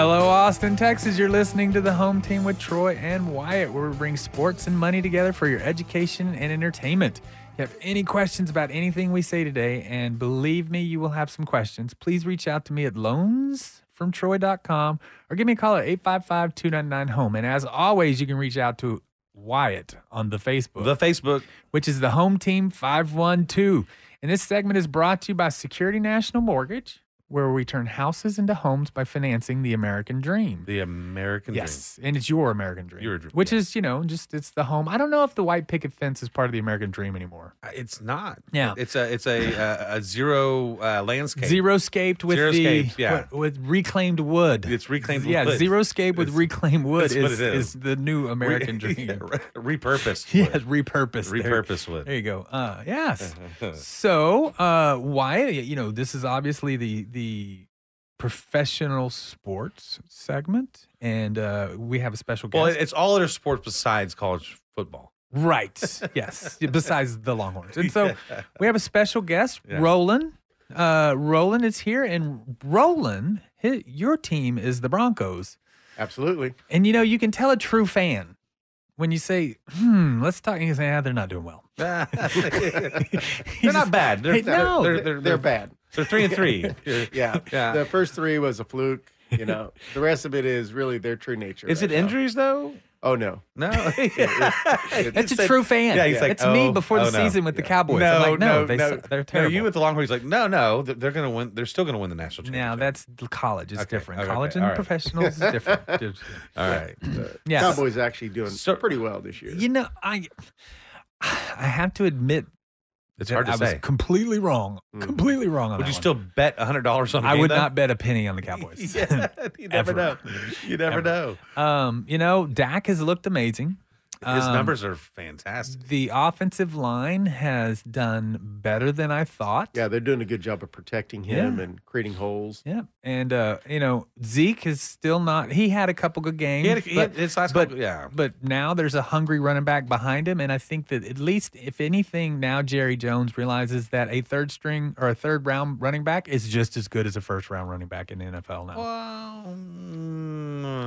Hello, Austin, Texas. You're listening to the home team with Troy and Wyatt, where we bring sports and money together for your education and entertainment. If you have any questions about anything we say today, and believe me, you will have some questions, please reach out to me at loansfromtroy.com or give me a call at 855 299 home. And as always, you can reach out to Wyatt on the Facebook, The Facebook. which is the home team 512. And this segment is brought to you by Security National Mortgage, where we turn houses into homes by financing the American dream. The American dream? Yes, and it's your American dream, Your dream, which is you know just it's the home. I don't know if the white picket fence is part of the American dream anymore. It's not. Yeah. It's a it's a a, a zero uh, landscape. Zero scaped with the Zero-scaped, yeah. what- with reclaimed wood. It's reclaimed wood. Yeah, zero scape with reclaimed wood is, what it is. is the new American Re- dream. yeah, re- repurposed. Yeah, wood. repurposed. There- Repurposed wood. There you go. Uh, yes. so, uh, why? You know, this is obviously the the professional sports segment, and uh, we have a special guest. Well, it's all other sports besides college football. Right. Yes. Besides the Longhorns. And so we have a special guest, Yeah. Roland. Uh, Roland is here, and Roland, hi your team is the Broncos. Absolutely. And you know, you can tell a true fan when you say, hmm, let's talk. And you say, ah, they're not doing well. they're not bad. They're, Hey, they're, no, they're, They're, they're, they're bad. They're three and three. Yeah. Yeah. The first three was a fluke. You know, the rest of it is really their true nature. Is right it now. injuries though? Oh no. No. It's a true fan. Yeah, he's like, it's me oh, before the oh, no. season with the Cowboys. No, I'm like, no, no, they, no, su- they're no. You with the Longhorns, like, no, no, they're they're gonna win. They're still gonna win the national championship. now that's college. It's Okay, different. okay, college okay, and all right. professionals is different. Different. all right. Yes. Cowboys actually doing So- pretty well this year. You know, I I have to admit It's hard to I say. was completely wrong. Completely wrong on Would that you one. still bet hundred dollars on? a I game, would though? not bet a penny on the Cowboys. yeah, you never Ever. know. You never Ever. know. um, you know, Dak has looked amazing. His Um, numbers are fantastic. The offensive line has done better than I thought. Yeah, they're doing a good job of protecting him Yeah. and creating holes. Yeah. And uh, you know, Zeke is still not he had a couple good games. He had, he had his last but, couple, yeah. but now there's a hungry running back behind him. And I think that at least if anything, now Jerry Jones realizes that a third string or a third round running back is just as good as a first round running back in the NFL now. Well,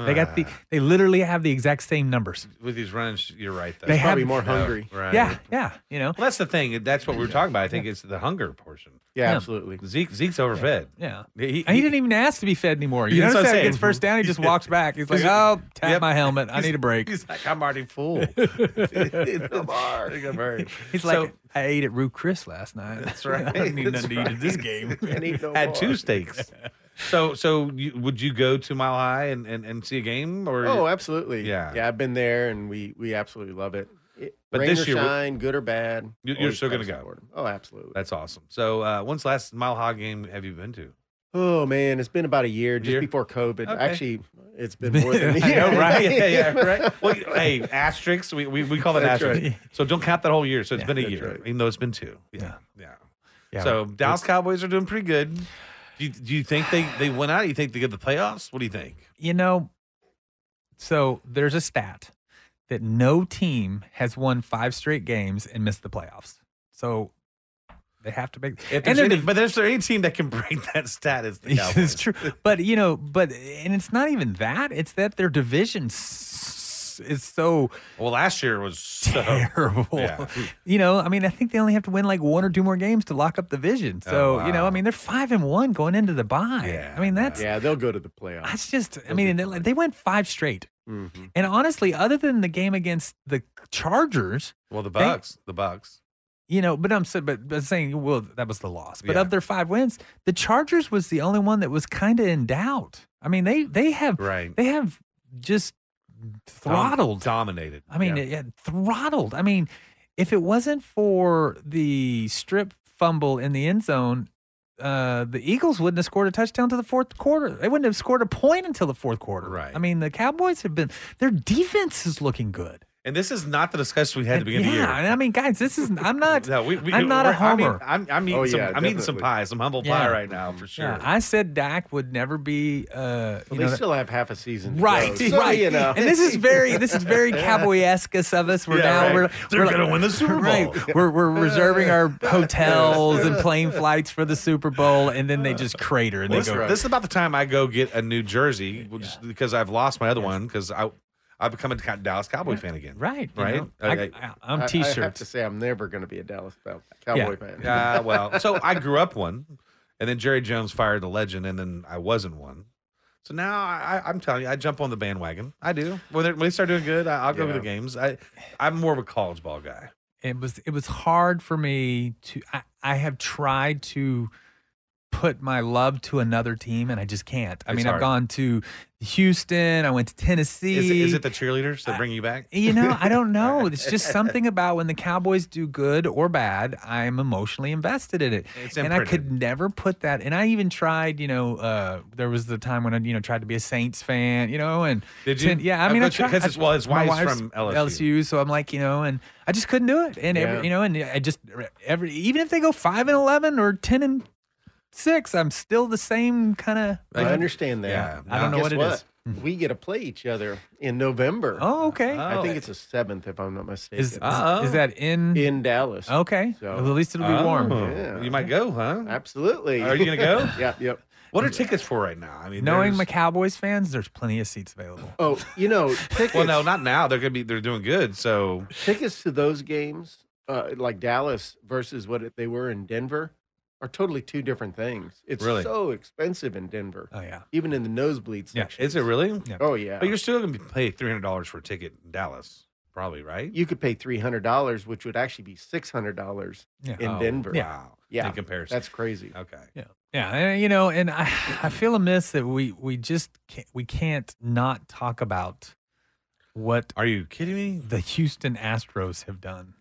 they got the they literally have the exact same numbers. with these runs. You're right. Though. They have- Probably more hungry. Oh. Right. Yeah, yeah. You know? Well, that's the thing. That's what we were talking about. I think it's the hunger portion. Yeah, Yeah. absolutely. Zeke Zeke's overfed. Yeah. He, And he didn't even ask to be fed anymore. You Yeah, that's notice what I'm that he gets saying. first down, he just walks back. He's like, He's- "Oh, tap Yep. my helmet. I need a break." He's like, I'm already full. Lamar. Lamar. He's So- like, "I ate at Ruth Chris last night. That's right. I don't need That's nothing to eat at this game." And eat no had more. two steaks. So, so you, would you go to Mile High and, and, and see a game or? Oh, absolutely. Yeah. Yeah, I've been there and we we absolutely love it. it But rain this or year, shine, good or bad. You- you're still gonna go. support 'em. Oh, absolutely. That's awesome. So, uh, when's the last Mile High game have you been to? Oh man, it's been about a year just Year? before COVID. Okay. Actually, it's been more than a year. know, right? yeah, yeah, right. Well, hey, asterisks. We, we, we call that That's asterisk. right. So don't count that whole year. So it's Yeah, been a year, right. even though it's been two. Yeah, Yeah. yeah. Yeah. So Dallas Cowboys are doing pretty good. Do you, do you think they they went out? Do you think they get the playoffs? What do you think? you know, so there's a stat that no team has won five straight games and missed the playoffs. So they have to make. If there's any, but there's there any team that can break that stat, it's the Cowboys. it's true, but you know, but and it's not even that. It's that their division s- is so Well, last year was so terrible. Yeah. You know, I mean, I think they only have to win like one or two more games to lock up the division. So Oh, you know, I mean, they're five and one going into the bye. Yeah, I mean, that's Yeah, they'll go to the playoffs. that's just. I They'll mean, they, they went five straight. Mhm. And honestly, other than the game against the Chargers, well the Bucs, the Bucs. you know, but I'm saying, but, but saying, well, that was the loss. But Yeah. of their five wins, the Chargers was the only one that was kind of in doubt. I mean, they they have Right. they have just throttled. dominated. I mean, Yeah. yeah, throttled. I mean, if it wasn't for the strip fumble in the end zone, uh, the Eagles wouldn't have scored a touchdown to the fourth quarter. They wouldn't have scored a point until the fourth quarter. Right. I mean, the Cowboys have been their defense is looking good. And this is not the discussion we had at the And- beginning yeah, of the year. I mean, guys, this is I'm not. No, we, we, I'm not a we're- I mean, homer. I'm, I'm eating Oh, some. yeah, I'm eating some pie, some humble Yeah. pie right now for sure. Yeah, I said Dak would never be. Uh, Well, you they know, still have half a season. Right, so, right. You know. And this is very, this is very cowboy-esque of us. We're Yeah, now right. we're They're we're gonna win the Super Bowl. Right. We're we're reserving our hotels and plane flights for the Super Bowl, and then they just crater and Well, they this, go. this is about the time I go get a new jersey which- because I've lost my other one because I I've become a Dallas Cowboy fan again. Right, you Right? know, I, Okay. I, I'm I- I have t-shirts. to say, I'm never going to be a Dallas Cow- Cowboy fan. Uh, well, so I grew up one, and then Jerry Jones fired the legend, and then I wasn't one. So now I, I- I'm telling you, I jump on the bandwagon. I do. When they, when they start doing good, I, I'll go to the games. I I'm more of a college ball guy. it was it was hard for me to. I, I have tried to put my love to another team, and I just can't. I It's mean, hard. I've gone to Houston. I went to Tennessee. Is it, is it the cheerleaders that bring you back? You know, I don't know. It's just something about when the Cowboys do good or bad, I'm emotionally invested in it. It's and I could never put that. And I even tried, you know, uh, there was the time when I, you know, tried to be a Saints fan, you know, and Did you? ten- yeah, I Uh, mean, I tried. 'cause his- I- well, his my wife's from LSU. so I'm like, you know, and I just couldn't do it. And Yeah. every, you know, and I just every even if they go five and eleven or ten and six, I'm still the same kind of. I understand that. Yeah, I don't know Guess what it what? is. We get to play each other in November. Oh, okay. I Oh. think it's the seventh, if I'm not mistaken. is, is, that in? in Dallas. okay. So- well, at least it'll be warm. Oh, Yeah. You might go, huh? Absolutely. Are you gonna go? yeah. Yep. What are tickets for right now? I mean, Knowing there's- my Cowboys fans, there's plenty of seats available. Oh, you know, tickets. Well, no, not now. They're gonna be. They're doing good. So tickets to those games, uh, like Dallas versus what they were in Denver, are totally two different things. It's Really? so expensive in Denver, Oh yeah. even in the nosebleed Yeah. section. is it really? Yeah. Oh yeah. But you're still gonna be pay three hundred dollars for a ticket in Dallas, probably, right? you could pay three hundred dollars, which would actually be six hundred dollars Yeah. in Oh, Denver. Wow. Yeah. In comparison, That's crazy. okay. Yeah. Yeah, and, you know, and I, I feel amiss that we we just can't, we can't not talk about what Are you kidding me? the Houston Astros have done.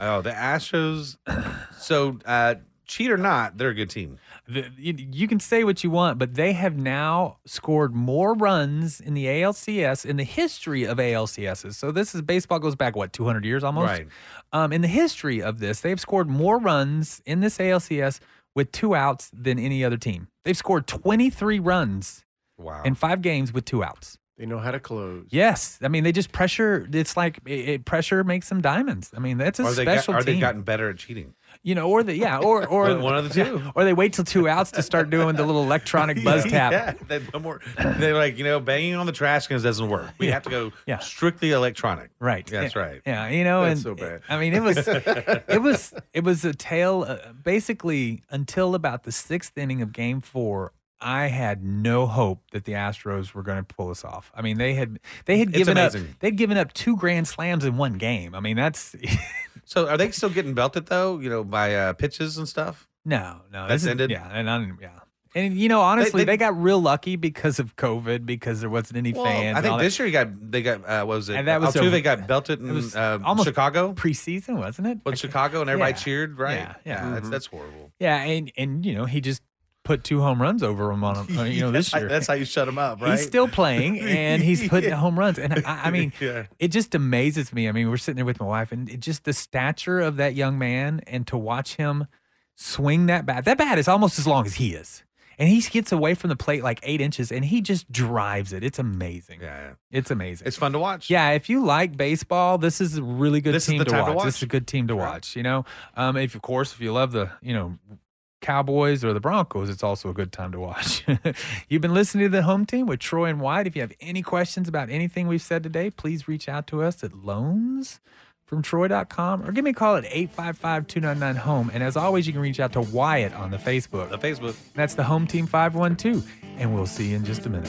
Oh, the Astros. so, uh, cheat or not, they're a good team. The, you, you can say what you want, but they have now scored more runs in the ALCS in the history of ALCSs. So this is baseball goes back what 200 years almost. Right. Um, in the history of this, they've scored more runs in this ALCS with two outs than any other team. They've scored 23 runs Wow. in five games with two outs. They know how to close. Yes, I mean they just pressure. It's like it, it- pressure makes them diamonds. I mean that's a are they got, special are they team. gotten better at cheating? You know, or the yeah, or or One- one of the two. or they wait till two outs to start doing the little electronic buzz tap. Yeah, they, more, they're like, you know, banging on the trash cans doesn't work. We Yeah. have to go Yeah. strictly electronic. Right. That's yeah, right. Yeah, you know, That's and so bad. I mean, it was, it was, it was a tale. Uh, basically, until about the sixth inning of Game Four, I had no hope that the Astros were going to pull this off. I mean, they had, they had given up, they'd given up two grand slams in one game. I mean, that's So, are they still getting belted though? You know, by uh, pitches and stuff. no, no, That's ended? Yeah, and I didn't, yeah. And you know, honestly, they, they- got real lucky because of COVID, because there wasn't any fans. I think this year you got they got uh, what was it? And that was a- Altuve got belted in was uh, almost Chicago. preseason, wasn't it? Well, Chicago and everybody Yeah. cheered, right? Yeah, yeah. That's that's horrible. Yeah, and and you know, he just put two home runs over him on him, uh, you know this year. That's how you shut him up, right? He's still playing and he's putting home runs. And I, I mean, Yeah. it just amazes me. I mean, we're sitting there with my wife and it just the stature of that young man and to watch him swing that bat. That bat is almost as long as he is. and he gets away from the plate like eight inches, and he just drives it. It's amazing. Yeah, yeah. It's amazing. It's fun to watch. Yeah, if you like baseball, this is a really good This is team to, watch. to watch. This is a good team to Right. watch. You know, um, if of course if you love the you know Cowboys or the Broncos, it's also a good time to watch. You've been listening to the home team with Troy and Wyatt. If you have any questions about anything we've said today, please reach out to us at loans from troy.com or give me a call at 855-299 home and as always you can reach out to wyatt on the facebook The Facebook. that's the home team 512 and we'll see you in just a minute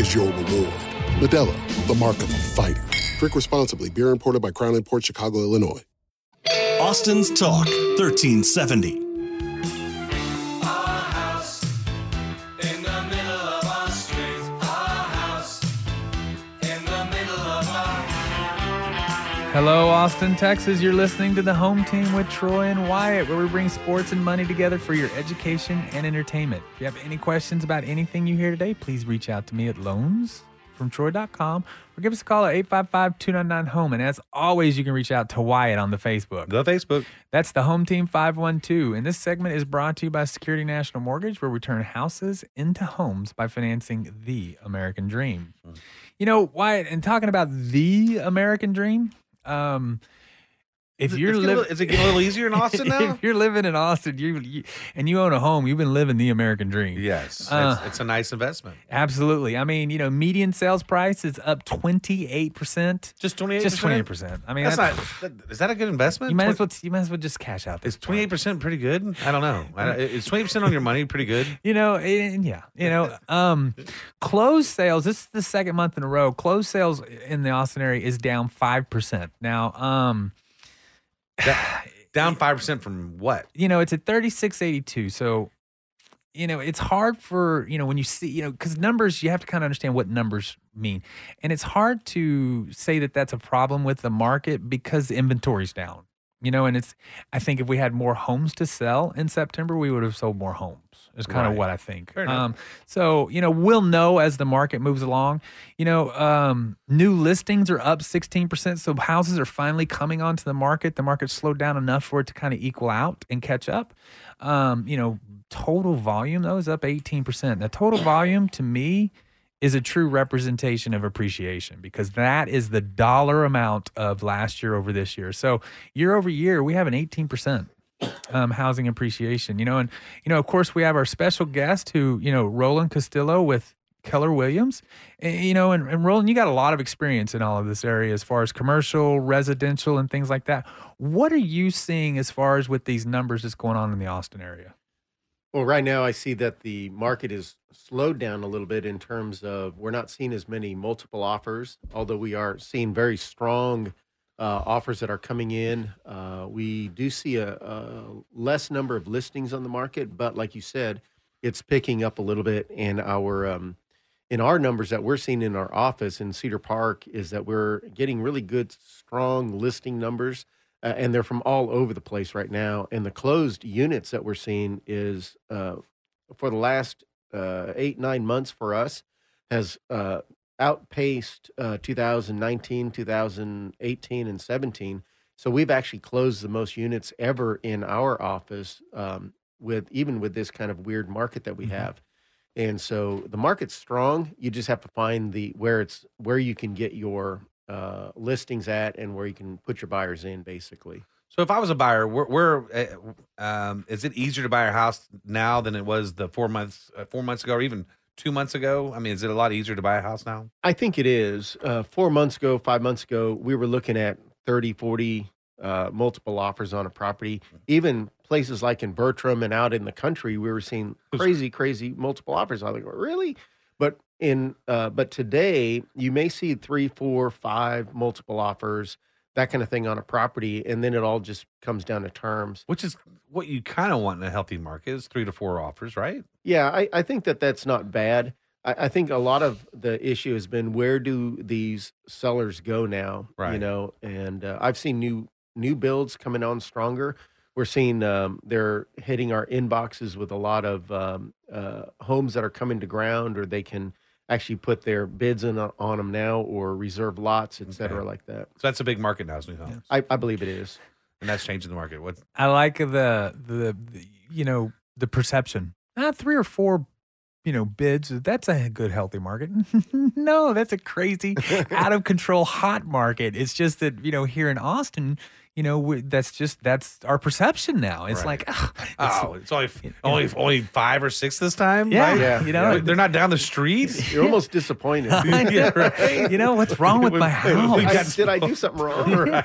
is your reward. Modelo, the mark of a fighter. Drink responsibly. Beer imported by Crown Port Chicago, Illinois. Austin's Talk 1370. Hello, Austin, Texas. You're listening to the home team with Troy and Wyatt, where we bring sports and money together for your education and entertainment. If you have any questions about anything you hear today, please reach out to me at loansfromtroy.com or give us a call at 855 299 home. And as always, you can reach out to Wyatt on the Facebook. The Facebook. That's the Home Team 512. And this segment is brought to you by Security National Mortgage, where we turn houses into homes by financing the American dream. Hmm. You know, Wyatt, and talking about the American dream, um, if Is you're it's living, is it getting a little easier in Austin now? if you're living in Austin, you, you and you own a home, you've been living the American dream. Yes. Uh, it's, it's a nice investment. Absolutely. I mean, you know, median sales price is up 28%. Just 28%? Just 28%. I mean, That's that's, not, that, is that a good investment? you might as well you might as well just cash out. Is 28% pretty good? I don't know. Is 20% on your money pretty good? You know, and yeah, you know, um, closed sales. This is the second month in a row. Closed sales in the Austin area is down five percent. Now, um, Down 5% from what? you know, it's at thirty six eighty two. So, you know, it's hard for you know when you see you know because numbers you have to kind of understand what numbers mean, and it's hard to say that that's a problem with the market because the inventory's down. You know, and it's I think if we had more homes to sell in September, we would have sold more homes. Is kind of what I think. Um, so you know, we'll know as the market moves along. You know, um, new listings are up sixteen percent. So houses are finally coming onto the market. The market slowed down enough for it to kind of equal out and catch up. Um, you know, total volume though is up eighteen percent. Now, total volume to me is a true representation of appreciation because that is the dollar amount of last year over this year. So year over year, we have an 18% um, housing appreciation, you know, and, you know, of course we have our special guest who, you know, Roland Castillo with Keller Williams, And, you know, and, and Roland, you got a lot of experience in all of this area as far as commercial, residential, and things like that. What are you seeing as far as with these numbers that's going on in the Austin area? Well, right now I see that the market is slowed down a little bit in terms of we're not seeing as many multiple offers, although we are seeing very strong uh, offers that are coming in. Uh, we do see a, a less number of listings on the market, but like you said, it's picking up a little bit. And our um, in our numbers that we're seeing in our office in Cedar Park is that we're getting really good, strong listing numbers. uh, and they're from all over the place right now. And the closed units that we're seeing is uh, for the last uh, eight nine months for us has uh, outpaced uh, 2019, 2018, and 17. So we've actually closed the most units ever in our office um, with even with this kind of weird market that we Mm-hmm. have. And so the market's strong. You just have to find the where it's where you can get your uh, listings at and where you can put your buyers in, basically. So if I was a buyer, where, where uh, um, is it easier to buy a house now than it was the four months uh, four months ago, or even two months ago? I mean, is it a lot easier to buy a house now? I think it is. Uh, four months ago, five months ago, we were looking at 30, 40 uh, multiple offers on a property. Even places like in Bertram and out in the country, we were seeing crazy, crazy multiple offers. I was like, really? But in uh, but today, you may see three, four, five multiple offers, that kind of thing on a property, and then it all just comes down to terms. Which is what you kind of want in a healthy market is three to four offers, right? Yeah, I, I think that that's not bad. I, I think a lot of the issue has been where do these sellers go now? Right. You know, and uh, I've seen new new builds coming on stronger. We're seeing um, they're hitting our inboxes with a lot of um, uh, homes that are coming to ground, or they can actually put their bids in on, on them now, or reserve lots, et cetera, Okay. like that. So that's a big market now, is new homes, I, I believe it is. and that's changing the market. What? I like the, the the you know the perception. Not three or four, you know, bids. That's a good healthy market. no, that's a crazy, out of control hot market. It's just that you know here in Austin, you know, we, that's just that's our perception now. It's Right. like oh, it's, Oh, it's only you know. only only five or six this time. yeah, right? Yeah, you know, yeah. they're not down the street. You're almost disappointed. Yeah, right. You know what's wrong with my house? I- did I do something wrong? right?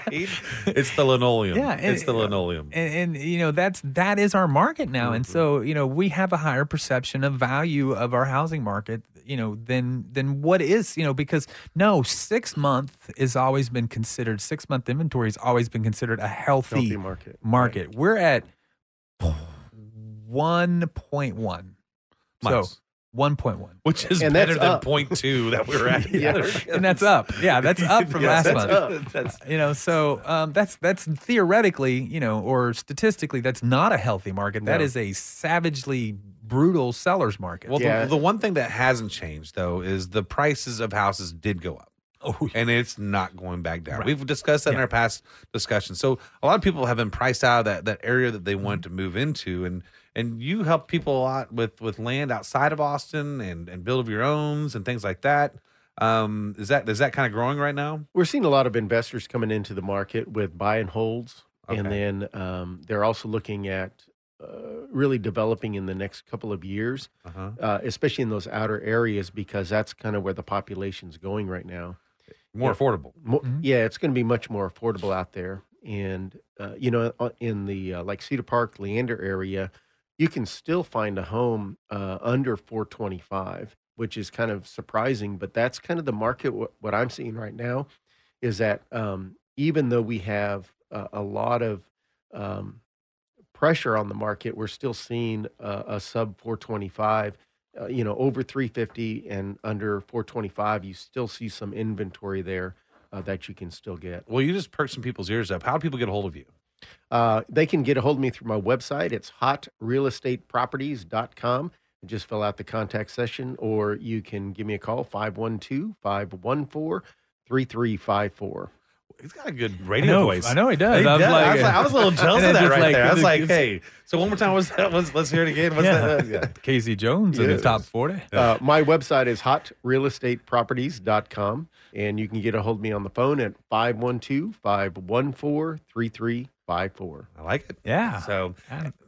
It's the linoleum. Yeah, and- it's the linoleum. and, and you know that's that is our market now and Mm-hmm. so you know we have a higher perception of value of our housing market you know then than what is you know because no six month is always been considered six month inventory has always been considered a healthy, Healthy market. market we're at 1.1 so 1.1 which is And better than up. point two that we were at. Yeah. and that's up yeah that's up from Yes, last that's month up. That's- you know so um, that's that's theoretically you know or statistically that's not a healthy market That No. is a savagely brutal seller's market Well, Yeah. the, the one thing that hasn't changed though is the prices of houses did go up. oh and it's not going back down. Right. We've discussed that in our past discussions. So a lot of people have been priced out of that that area that they wanted to move into, and and you help people a lot with with land outside of Austin and and build of your owns and things like that. Um, is that is that kind of growing right now? We're seeing a lot of investors coming into the market with buy and holds, and then um, they're also looking at uh, really developing in the next couple of years, Uh-huh. uh, especially in those outer areas, because that's kind of where the population's going right now. More Yeah. affordable. Mo- Mhm. Yeah, it's going to be much more affordable out there, and uh, you know, uh, in the uh, like Cedar Park, Leander area, you can still find a home uh, under 425, which is kind of surprising. But that's kind of the market. What, what I'm seeing right now is that um, even though we have a, a lot of um, pressure on the market, we're still seeing a, a sub 425. Uh, you know, over 350 and under 425, you still see some inventory there uh, that you can still get. Well, you just perked some people's ears up. How do people get a hold of you? Uh, they can get a hold of me through my website. It's hotrealestateproperties.com. Just fill out the contact session, or you can give me a call 512 514 3354. He's got a good I radio know, voice. I know he does He I was does. like, I, was like, I was a little jealous of that right like- there. I was like, hey, so one more time, what's that? Let's, let's hear it again. What's yeah. that? Yeah. Casey Jones in the top 40 Uh, my website is hotrealestateproperties.com, and you can get a hold of me on the phone at 512 514 3354. I like it. yeah So,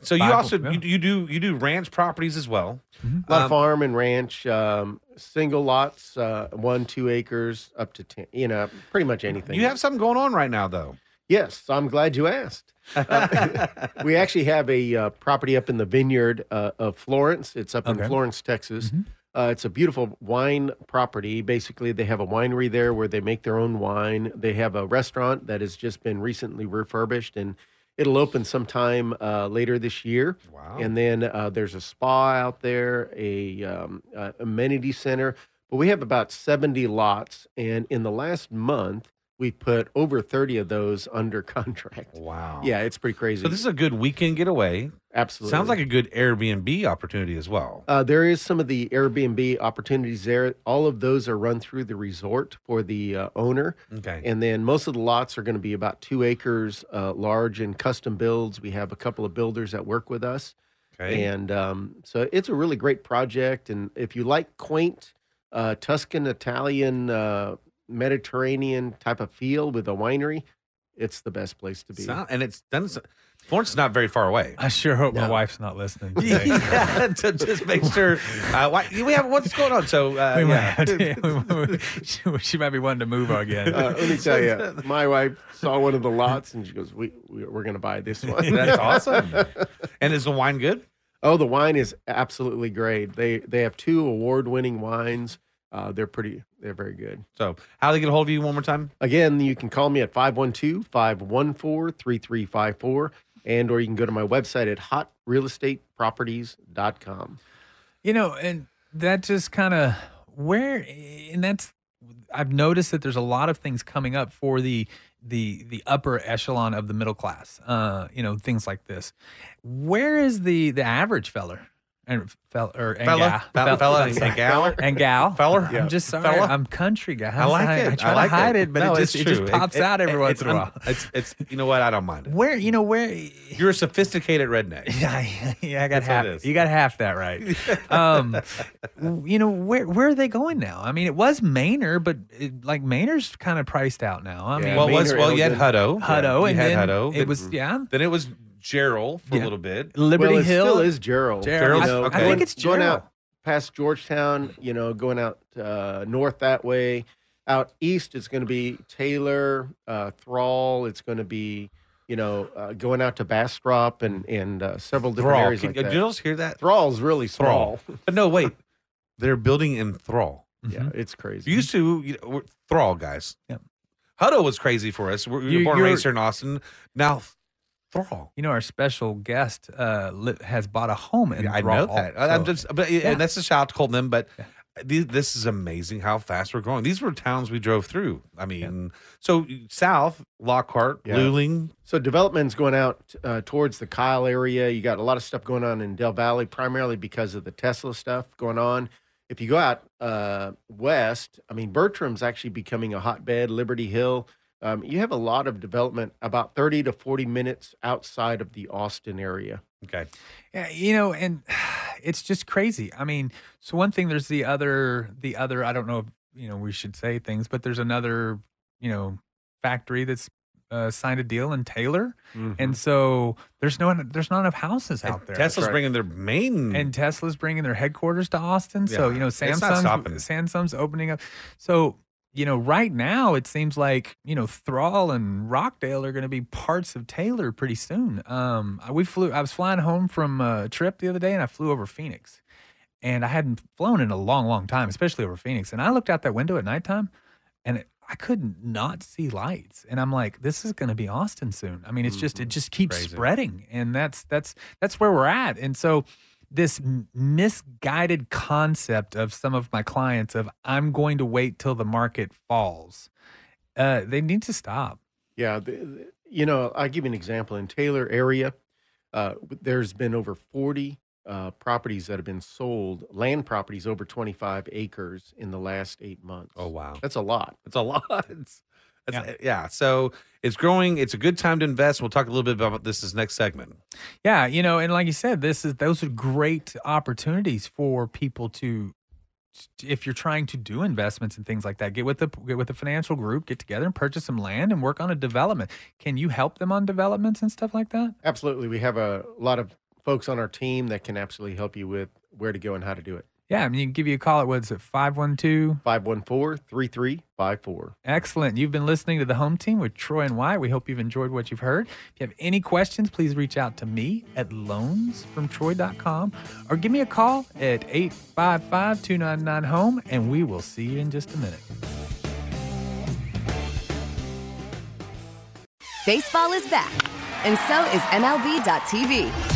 so you Five- also yeah. you, you do you do ranch properties as well. A lot Um, of farm and ranch, um, single lots, uh, one, two acres, up to 10, you know, pretty much anything. You have something going on right now, though. Yes, I'm glad you asked. Uh, we actually have a uh, property up in the vineyard uh, of Florence. It's up Okay. in Florence, Texas. Mhm. Uh, it's a beautiful wine property. Basically, they have a winery there where they make their own wine. They have a restaurant that has just been recently refurbished, and it'll open sometime uh, later this year. Wow. And then uh, there's a spa out there, a um, uh, amenity center. But we have about 70 lots, and in the last month, we put over 30 of those under contract. Wow. Yeah, it's pretty crazy. So this is a good weekend getaway. Absolutely. Sounds like a good Airbnb opportunity as well. Uh, there is some of the Airbnb opportunities there. All of those are run through the resort for the uh, owner. Okay. And then most of the lots are going to be about two acres uh, large and custom builds. We have a couple of builders that work with us. Okay. And um, so it's a really great project. And if you like quaint uh, Tuscan Italian uh, Mediterranean type of feel with a winery, it's the best place to be. Sound- and it's done. Florence is not very far away. I sure hope my wife's not listening. Today. yeah, to just make sure. Uh, why, we have what's going on. So uh, We yeah. have to- she, she might be wanting to move again. Uh, let me tell you, my wife saw one of the lots and she goes, "We, we we're going to buy this one." That's awesome. And is the wine good? Oh, the wine is absolutely great. They they have two award winning wines. Uh, they're pretty. They're very good. So how do they get a hold of you one more time? Again, you can call me at 512-514-3354 and or you can go to my website at hotrealestateproperties.com. You know, and that just kind of where, and that's I've noticed that there's a lot of things coming up for the the the upper echelon of the middle class. Uh, you know, things like this. Where is the the average feller and fella or and Fella? gal- Fella- fel- fella and gal? and gal Feller? I'm just sorry. Fella? I'm country guy. I like it. I try like to hide it, but No, it just it just pops out every once in a while. It's it's you know what I don't mind it. Where you know where You're a sophisticated redneck. Yeah, yeah, I got That's half. You got half that right. um, you know where where are they going now? I mean, it was Manor, but it, like Manor's kind of priced out now. I Yeah, mean, Well, it was well, you had Hutto. Hutto, and had then Hutto. it was yeah, Then it was Jarrell for Yeah. a little bit. Liberty well, Hill still is Jarrell. Jarrell. I- You know, I think going- it's going out past Georgetown. You know, going out uh, north that way. Out east, it's going to be Taylor, uh, Thrall. It's going to be you know uh, going out to Bastrop and and uh, several different Thrall. areas Can, like did you just hear that? Thrall's really Thrall. small. But no, wait. They're building in Thrall. yeah, it's crazy. You used to you know, we're- Thrall guys. Yeah, Hutto was crazy for us. We're, we You- were born and raised here in Austin. Now Thrall. You know, our special guest uh, li- has bought a home in Yeah, I know Thrall, that. I- I'm so- just, but Yeah. and that's a shout out to Colton. But th- this is amazing how fast we're growing. These were towns we drove through. I mean, so south Lockhart, Yeah. Luling. So development's going out uh, towards the Kyle area. You got a lot of stuff going on in Del Valle, primarily because of the Tesla stuff going on. If you go out uh, west, I mean, Bertram's actually becoming a hotbed. Liberty Hill. Um, you have a lot of development about 30 to 40 minutes outside of the Austin area. Okay, Yeah, you know, and it's just crazy. I mean, so one thing there's the other the other I don't know if you know we should say things, but there's another, you know, factory that's uh, signed a deal in Taylor. And so there's no there's not enough houses out there. Tesla's right. bringing their main. and Tesla's bringing their headquarters to Austin. So, you know, it's not Samsung's. Samsung's opening up. So, you know, right now it seems like, you know, Thrall and Rockdale are going to be parts of Taylor pretty soon. Um, I- we flew, I was flying home from a trip the other day and I flew over Phoenix. And I hadn't flown in a long, long time, especially over Phoenix. And I looked out that window at nighttime and it, I could not see lights. And I'm like, this is going to be Austin soon. I mean, it's just, it just keeps Crazy. spreading. And that's, that's, that's where we're at. And so, this misguided concept of some of my clients of I'm going to wait till the market falls. Uh, they need to stop. Yeah, the, the- you know, I'll give you an example. In Taylor area, uh, there's been over 40 uh, properties that have been sold, land properties over 25 acres in the last eight months. oh wow, That's a lot. That's a lot. It's, that's, yeah. So it's growing. It's a good time to invest. We'll talk a little bit about this this next segment. Yeah, you know, and like you said, this is those are great opportunities for people to if you're trying to do investments and things like that, get with the get with the financial group, get together and purchase some land and work on a development. Can you help them on developments and stuff like that? Absolutely. We have a lot of folks on our team that can absolutely help you with where to go and how to do it. Yeah, I mean, you can give you a call at what's it, 512 514 3354. Excellent. You've been listening to the home team with Troy and Wyatt. We hope you've enjoyed what you've heard. If you have any questions, please reach out to me at loansfromtroy.com or give me a call at 855 299 home, and we will see you in just a minute. Baseball is back, and so is MLB.tv.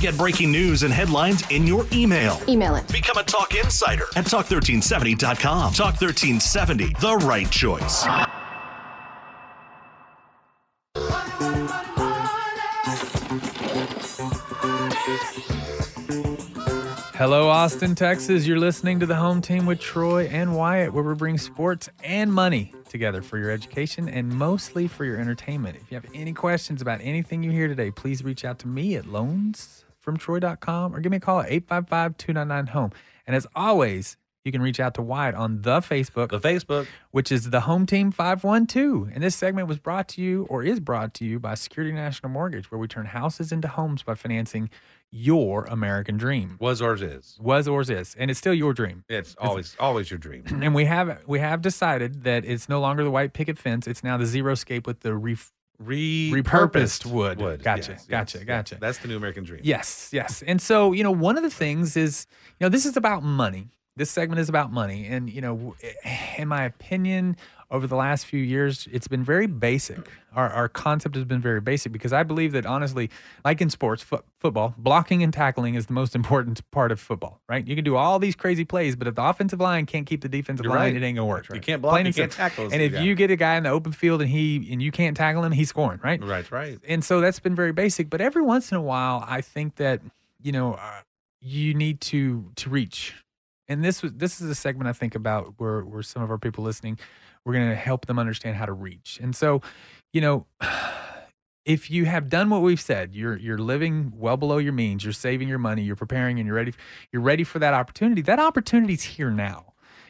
Get breaking news and headlines in your email. Email it. Become a Talk Insider at Talk1370.com. Talk 1370, the right choice. Hello, Austin, Texas. You're listening to the home team with Troy and Wyatt, where we bring sports and money together for your education and mostly for your entertainment. If you have any questions about anything you hear today, please reach out to me at loansfromtroy.com or give me a call at 855 299 home. And as always, you can reach out to Wyatt on the Facebook, The Facebook. which is the Home Team 512. And this segment was brought to you or is brought to you by Security National Mortgage, where we turn houses into homes by financing your American dream. Was ours is. Was ours is, and it's still your dream. It's always always your dream. And we have we have decided that it's no longer the white picket fence. It's now the zero scape with the ref- Repurposed, Repurposed wood. wood. Gotcha, Yes, gotcha, yes, gotcha. That's the new American dream. Yes, yes. And so, you know, one of the things is, you know, this is about money. This segment is about money. And, you know, eh, in my opinion, over the last few years, it's been very basic. Our, our concept has been very basic because I believe that, honestly, like in sports, fo- football, blocking and tackling is the most important part of football, right? You can do all these crazy plays, but if the offensive line can't keep the defensive You're line, right. it ain't to work. You can't block, Plain you and can't tackle. And if Yeah. you get a guy in the open field and he and you can't tackle him, he's scoring, right? Right, right. and so that's been very basic but every once in a while i think that you know uh, you need to to reach and this was this is a segment i think about where where some of our people listening we're going to help them understand how to reach. And so you know if you have done what we've said you're you're living well below your means you're saving your money you're preparing and you're ready you're ready for that opportunity that opportunity's here now.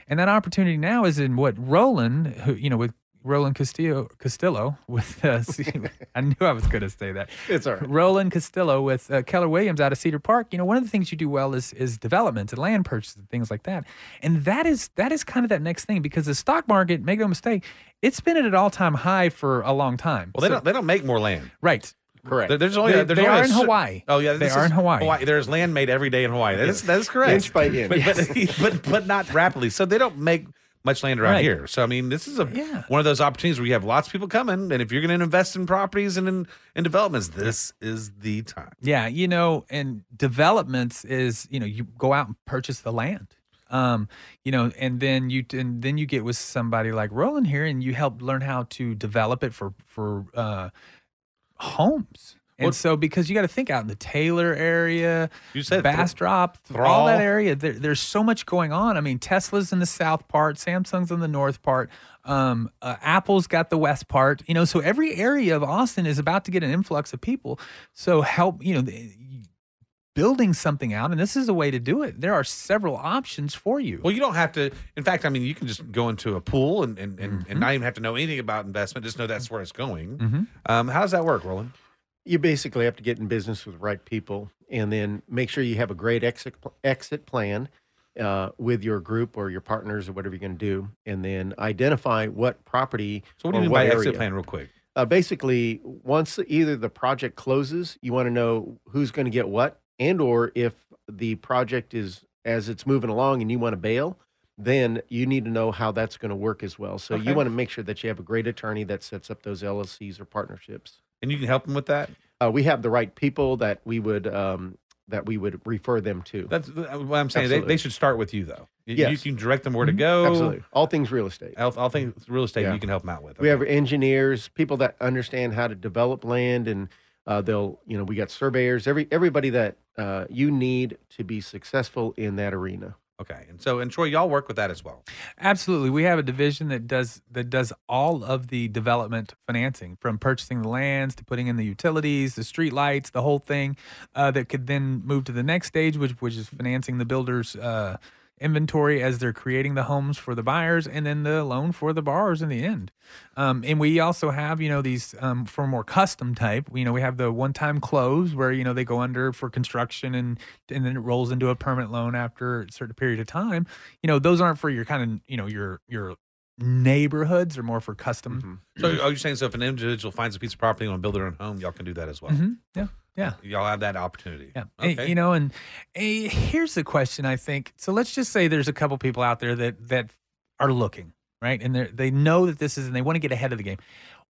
And that opportunity now is in what roland who you know with roland castillo castillo with uh, i knew i was going to say that It's all right. Roland Castillo with uh, Keller Williams out of Cedar Park. You know, one of the things you do well is is development and land purchase and things like that. And that is that is kind of that next thing because the stock market, make no mistake, it's been at an all time high for a long time. Well, they So- don't they don't make more land. right. Correct. There's only They- there's they only are in cer- Hawaii. Oh yeah, They are in Hawaii. Hawaii. There's land made every day in Hawaii. That is that is correct. Inch by inch. but, but, but but not rapidly. So they don't make much land around Right. here. So I mean, this is a Yeah. one of those opportunities where you have lots of people coming, and if you're going to invest in properties and in, in developments, this is the time. Yeah, you know, and developments is you know you go out and purchase the land, um, you know, and then you and then you get with somebody like Roland here, and you help learn how to develop it for for uh, homes. And Well- so, because you got to think out in the Taylor area, You said Bastrop, all Thrall. that area, there, there's so much going on. I mean, Tesla's in the south part, Samsung's in the north part, um, uh, Apple's got the west part. You know, so every area of Austin is about to get an influx of people. So help, you know, the, building something out, and this is a way to do it. There are several options for you. Well, you don't have to. In fact, I mean, you can just go into a pool and and, and, and not even have to know anything about investment. Just know that's where it's going. Mhm. Um, how does that work, Roland? You basically have to get in business with the right people, and then make sure you have a great exit exit plan uh, with your group or your partners or whatever you're going to do, and then identify what property. So what do you mean by what exit plan, real quick? Uh, basically, once either the project closes, you want to know who's going to get what, and or if the project is as it's moving along and you want to bail, then you need to know how that's going to work as well. So Okay. you want to make sure that you have a great attorney that sets up those LLCs or partnerships. And you can help them with that. Uh, we have the right people that we would um, that we would refer them to. That's uh, what I'm saying. They, Absolutely. they should start with you, though. You, Yes. you can direct them where to go. Absolutely, all things real estate. I'll, I'll real estate. Yeah. You can help them out with. We have engineers, people that understand how to develop land, and uh, they'll, you know, we got surveyors, every everybody that uh, you need to be successful in that arena. Okay. And so, and Troy, y'all work with that as well. Absolutely. We have a division that does that does all of the development financing from purchasing the lands to putting in the utilities, the street lights, the whole thing uh, that could then move to the next stage, which which is financing the builder's uh, inventory as they're creating the homes for the buyers and then the loan for the borrowers in the end. Um, and we also have, you know, these um, for more custom type, you know, we have the one time close where, you know, they go under for construction and, and then it rolls into a permanent loan after a certain period of time. You know, those aren't for your kind of, you know, your, your neighborhoods are more for custom. So, are you saying so? If an individual finds a piece of property and want to build their own home, y'all can do that as well. Mhm. Yeah. Yeah. Y'all have that opportunity. Yeah. Okay. You know, and here's the question I think. So let's just say there's a couple people out there that that are looking, right? And they they know that this is and they want to get ahead of the game.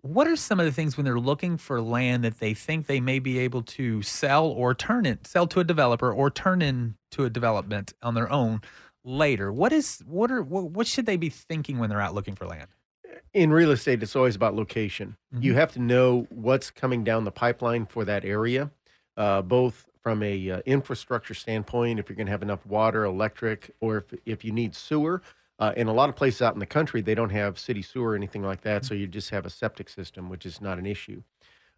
What are some of the things when they're looking for land that they think they may be able to sell or turn it sell to a developer or turn into a development on their own later? What is what are what, what should they be thinking when they're out looking for land? In real estate, it's always about location. You Mhm. have to know what's coming down the pipeline for that area, uh, both from a uh, infrastructure standpoint, if you're going to have enough water, electric, or if if you need sewer. Uh, in a lot of places out in the country, they don't have city sewer or anything like that, so you just have a septic system, which is not an issue.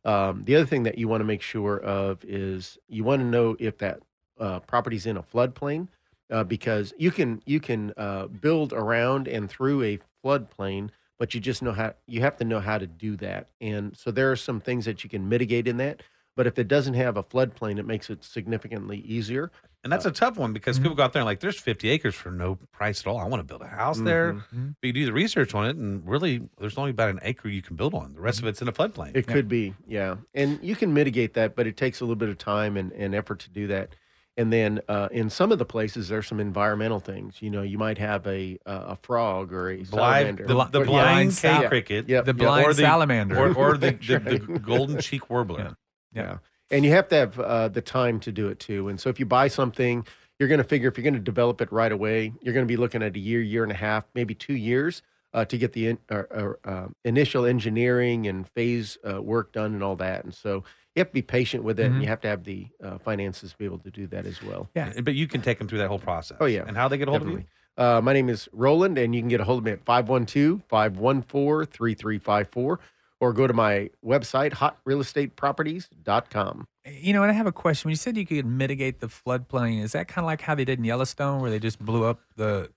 Um, the other thing that you want to make sure of is you want to know if that uh, property's in a floodplain, uh, because you can you can uh, build around and through a floodplain, but you just know how you have to know how to do that. And so there are some things that you can mitigate in that. But if it doesn't have a floodplain, it makes it significantly easier. And that's a tough one because Mm-hmm. people go out there and like, there's 50 acres for no price at all. I want to build a house there. Mhm. But you do the research on it, and really, there's only about an acre you can build on. The rest of it's in a floodplain. It could be, yeah. And you can mitigate that, but it takes a little bit of time and, and effort to do that. And then uh, in some of the places, there's some environmental things. You know, you might have a uh, a frog or a Blind, salamander. the, the blind Blind K sal- cricket, Yep, The blind or the salamander. or, or the, That's the, the golden cheek warbler. Yeah. Yeah. And you have to have uh, the time to do it too. And so if you buy something, you're going to figure if you're going to develop it right away, you're going to be looking at a year, year and a half, maybe two years uh, to get the in, uh, uh, uh, initial engineering and phase uh, work done and all that. And so you have to be patient with it and Mhm. you have to have the uh, finances to be able to do that as well. Yeah. But you can take them through that whole process. Oh, yeah. And how they get a hold Definitely. Uh, my name is Roland, and you can get a hold of me at 512 514 3354 or go to my website, hotrealestateproperties.com. You know, and I have a question. When you said you could mitigate the floodplain, is that kind of like how they did in Yellowstone, where they just blew up the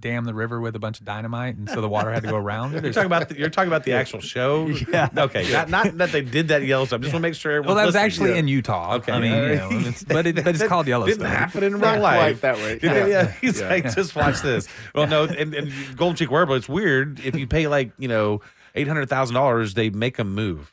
dam, the river with a bunch of dynamite, and so the water had to go around it? You're talking about the, you're talking about the actual show. Yeah. Okay. Not, not that they did that in Yellowstone. I just want to make sure. well, that was actually in Utah. Okay. I mean, you know, and it's, but it, but it's called Yellowstone. Didn't happen in real Not life. quite that way. Yeah, Yeah. He's Yeah. like, just watch this. Well, no, and, and Golden Cheek Warbler, it's weird. If you pay like, you know, eight hundred thousand dollars, they make them move.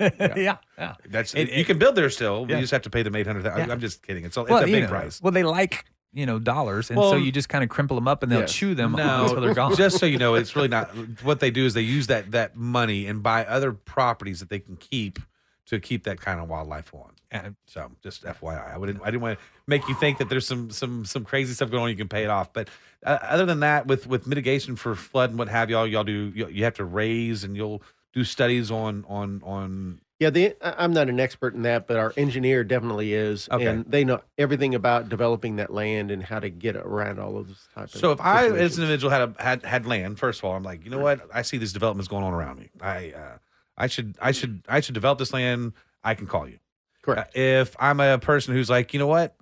yeah, yeah. That's It- you can build there still. Yeah. You just have to pay them eight hundred thousand. Yeah. I'm just kidding. It's, a- it's Well, a big know, price. Well, they like you know dollars, and so you just kind of crimple them up, and they'll yeah. chew them No, until they're gone. just so you know, it's really not. What they do is they use that that money and buy other properties that they can keep to keep that kind of wildlife on. And- So just FYI, I wouldn't. I didn't want to make you think that there's some some some crazy stuff going on. You can pay it off, but uh, other than that, with with mitigation for flood and what have y'all, y'all do. You, you have to raise and you'll do studies on on on. Yeah, the, I'm not an expert in that, but our engineer definitely is, Okay. and they know everything about developing that land and how to get around all of this type of. So if I, as an individual, had a, had had land, first of all, I'm like, you know what? I see these developments going on around me. I uh, I should I should I should develop this land. I can call you. correct, Uh, if I'm a person who's like, you know what,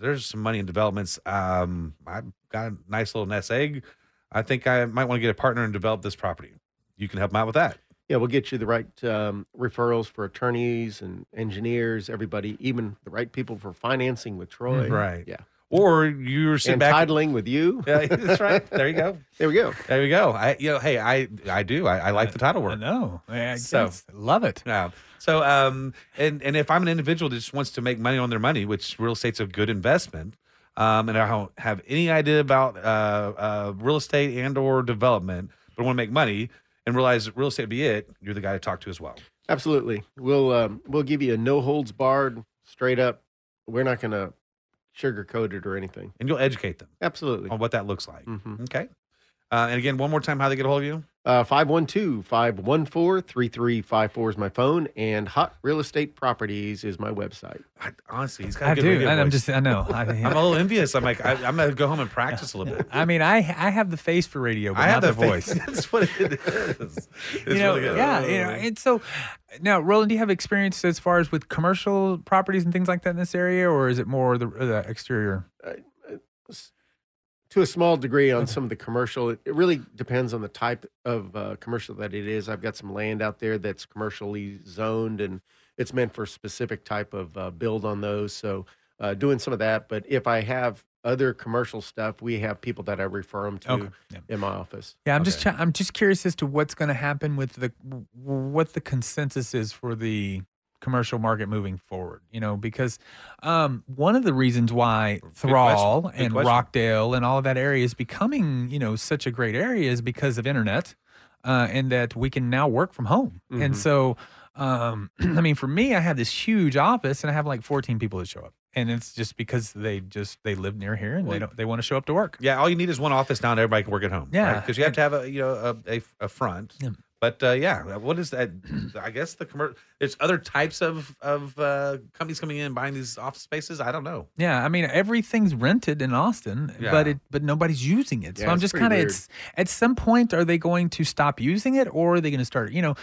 there's some money in developments. Um, I've got a nice little nest egg. I think I might want to get a partner and develop this property. You can help them out with that. Yeah, we'll get you the right um, referrals for attorneys and engineers, everybody, even the right people for financing with Troy. Right. Yeah, Or you're sitting and back. titling with you. yeah, that's right. There you go. There we go. There you go. I, you know, hey, I, I do. I, I like the title work. I work. know. I So- love it. Yeah. So, um, and and if I'm an individual that just wants to make money on their money, which real estate's a good investment, um, and I don't have any idea about uh, uh, real estate and or development, but want to make money and realize real estate be it, you're the guy to talk to as well. Absolutely. We'll um, we'll give you a no holds barred, straight up. We're not going to sugarcoat it or anything. And you'll educate them Absolutely. on what that looks like. Mhm. Okay. Uh, and again, one more time, how they get a hold of you? Uh, 512 514 3354 is my phone, and Hot Real Estate Properties is my website. I, honestly, he's got I a good do, radio and I'm voice. just I know. I, I'm a little envious. I'm like, I, I'm gonna go home and practice a little bit. I mean, I I have the face for radio, but I have not the, the voice. That's what it is. It's you know, really good. yeah, you know, and so now, Roland, do you have experience as far as with commercial properties and things like that in this area, or is it more the, the exterior? To a small degree on some of the commercial, it, it really depends on the type of uh, commercial that it is. I've got some land out there that's commercially zoned, and it's meant for a specific type of uh, build on those. So, uh, doing some of that. But if I have other commercial stuff, we have people that I refer them to Okay, yeah. in my office. Yeah, I'm just Okay. try- I'm just curious as to what's going to happen with the what the consensus is for the commercial market moving forward. You know, because um, one of the reasons why Thrall. Good and question. Rockdale and all of that area is becoming, you know, such a great area is because of internet, uh, and that we can now work from home. Mm-hmm. And so, um, I mean, for me, I have this huge office, and I have like 14 people that show up, and it's just because they just they live near here and they don't they want to show up to work. Yeah, all you need is one office now, and everybody can work at home. Yeah. because you have to have a you know a, a, a front. Yeah. But uh, yeah, what is that? I guess the commercial. There's other types of of uh, companies coming in and buying these office spaces. I don't know. Yeah, I mean everything's rented in Austin, Yeah. but it but nobody's using it. So Yeah, I'm just kind of it's at some point are they going to stop using it or are they going to start, you know,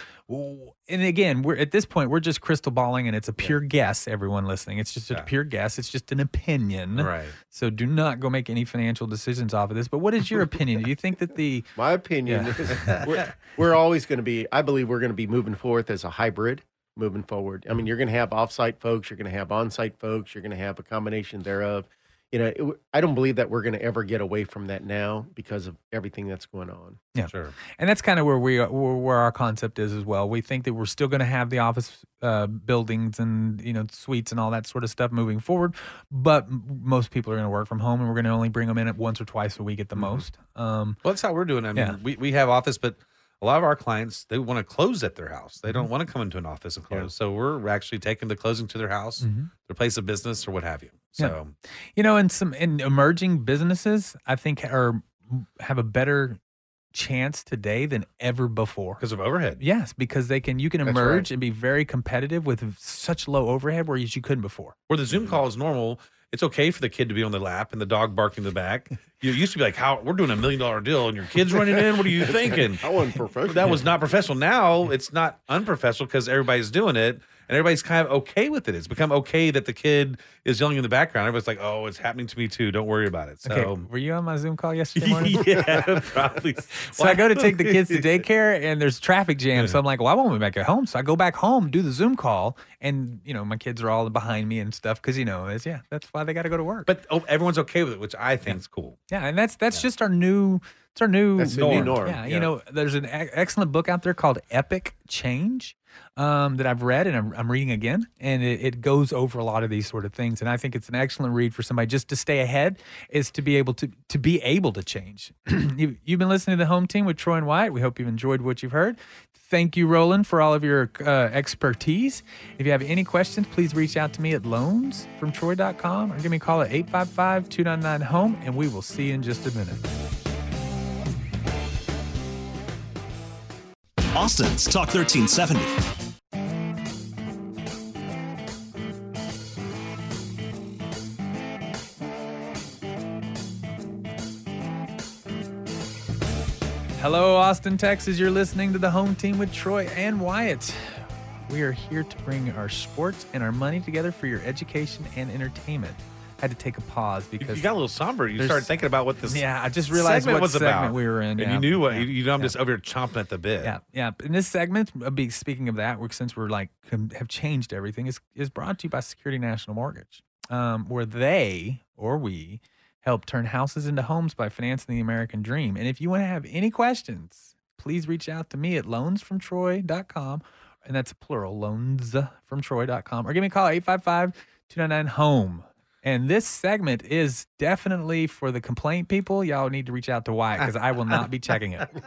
and again, we're at this point we're just crystal balling and it's a pure guess everyone listening. It's just a pure guess. It's just an opinion. Right. So do not go make any financial decisions off of this. But what is your opinion? Do you think that the My opinion Yeah. is we're, we're always going to be, I believe we're going to be moving forth as a hybrid moving forward. I mean, you're going to have offsite folks, you're going to have on-site folks, you're going to have a combination thereof. You know, it, I don't believe that we're going to ever get away from that now because of everything that's going on. Yeah. Sure. And that's kind of where we are, where where our concept is as well. We think that we're still going to have the office uh, buildings and you know suites and all that sort of stuff moving forward, but most people are going to work from home, and we're going to only bring them in at once or twice a week at the most. Um, Well, that's how we're doing. I mean, Yeah. we, we have office, but a lot of our clients they want to close at their house. They don't mm-hmm. want to come into an office and close. So we're actually taking the closing to their house, mm-hmm. their place of business, or what have you. Yeah. So you know, in some in emerging businesses, I think are have a better chance today than ever before. because of overhead. Yes, because they can you can That's emerge right. and be very competitive with such low overhead, whereas you couldn't before. Where the Zoom mm-hmm. call is normal, it's okay for the kid to be on the lap and the dog barking in the back. You used to be like, "How we're doing a million dollar deal and your kid's running in? What are you thinking?" I wasn't that was not professional. Now it's not unprofessional because everybody's doing it and everybody's kind of okay with it. It's become okay that the kid is yelling in the background. Everybody's like, "Oh, it's happening to me too. Don't worry about it." So. Okay, were you on my Zoom call yesterday morning? yeah, probably. So I go to take the kids to daycare and there's traffic jam. So I'm like, well, I won't be back at home. So I go back home, do the Zoom call, and you know, my kids are all behind me and stuff because you know, it's yeah, that's why they got to go to work. But oh, everyone's okay with it, which I think is cool. yeah, and that's that's just our new it's our new That's the new norm, Yeah, you know, there's an e- excellent book out there called Epic Change um, that I've read and I'm, I'm reading again, and it, it goes over a lot of these sort of things. And I think it's an excellent read for somebody just to stay ahead is to be able to to be able to change. you, you've been listening to the Home Team with Troy and Wyatt. We hope you've enjoyed what you've heard. Thank you, Roland, for all of your uh, expertise. If you have any questions, please reach out to me at loansfromtroy.com or give me a call at 855 299 home, and we will see you in just a minute. Austin's Talk 1370. Hello, Austin, Texas. You're listening to the home team with Troy and Wyatt. We are here to bring our sports and our money together for your education and entertainment. Had to take a pause because you got a little somber. You started thinking about what this yeah, I just realized segment what was segment about. we were in. and yeah. you knew what Yeah. you, you know. I'm Yeah. just over here chomping at the bit. Yeah, yeah. In this segment, uh, speaking of that, we're, since we're like have changed everything, is is brought to you by Security National Mortgage, um, where they or we help turn houses into homes by financing the American dream. And if you want to have any questions, please reach out to me at loansfromtroy.com, and that's plural loansfromtroy.com, or give me a call 855 299 home. And this segment is definitely for the complaint people. Y'all need to reach out to Wyatt because I will not be checking it.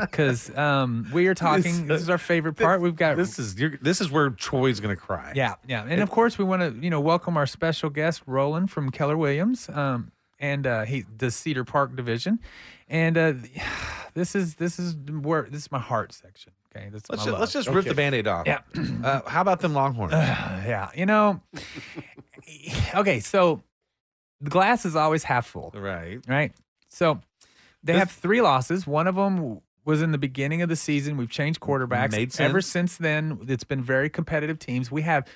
Because um, we are talking. This, is our favorite part. We've got This is you're, this is where Troy's gonna cry. yeah, yeah, and of course we want to you know welcome our special guest Roland from Keller Williams, um, and uh, he the Cedar Park division, and uh, this is this is where this is my heart section. Okay, that's Let's my just, let's just rip the band-aid off. Yeah. Uh, how about them Longhorns? yeah, you know. okay, so the glass is always half full. right. right? So they This- have three losses. One of them was in the beginning of the season. We've changed quarterbacks. Made Ever since then, it's been very competitive teams. We have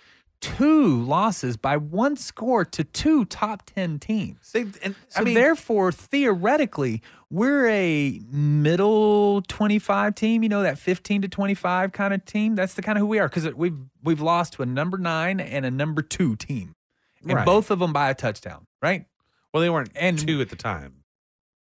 two losses by one score to two top 10 teams. They, and, So I mean, therefore, theoretically, we're a middle 25 team, you know, that 15 to 25 kind of team. That's the kind of who we are because we've we've lost to a number nine and a number two team. And Right. both of them by a touchdown, right? well, they weren't and- two at the time.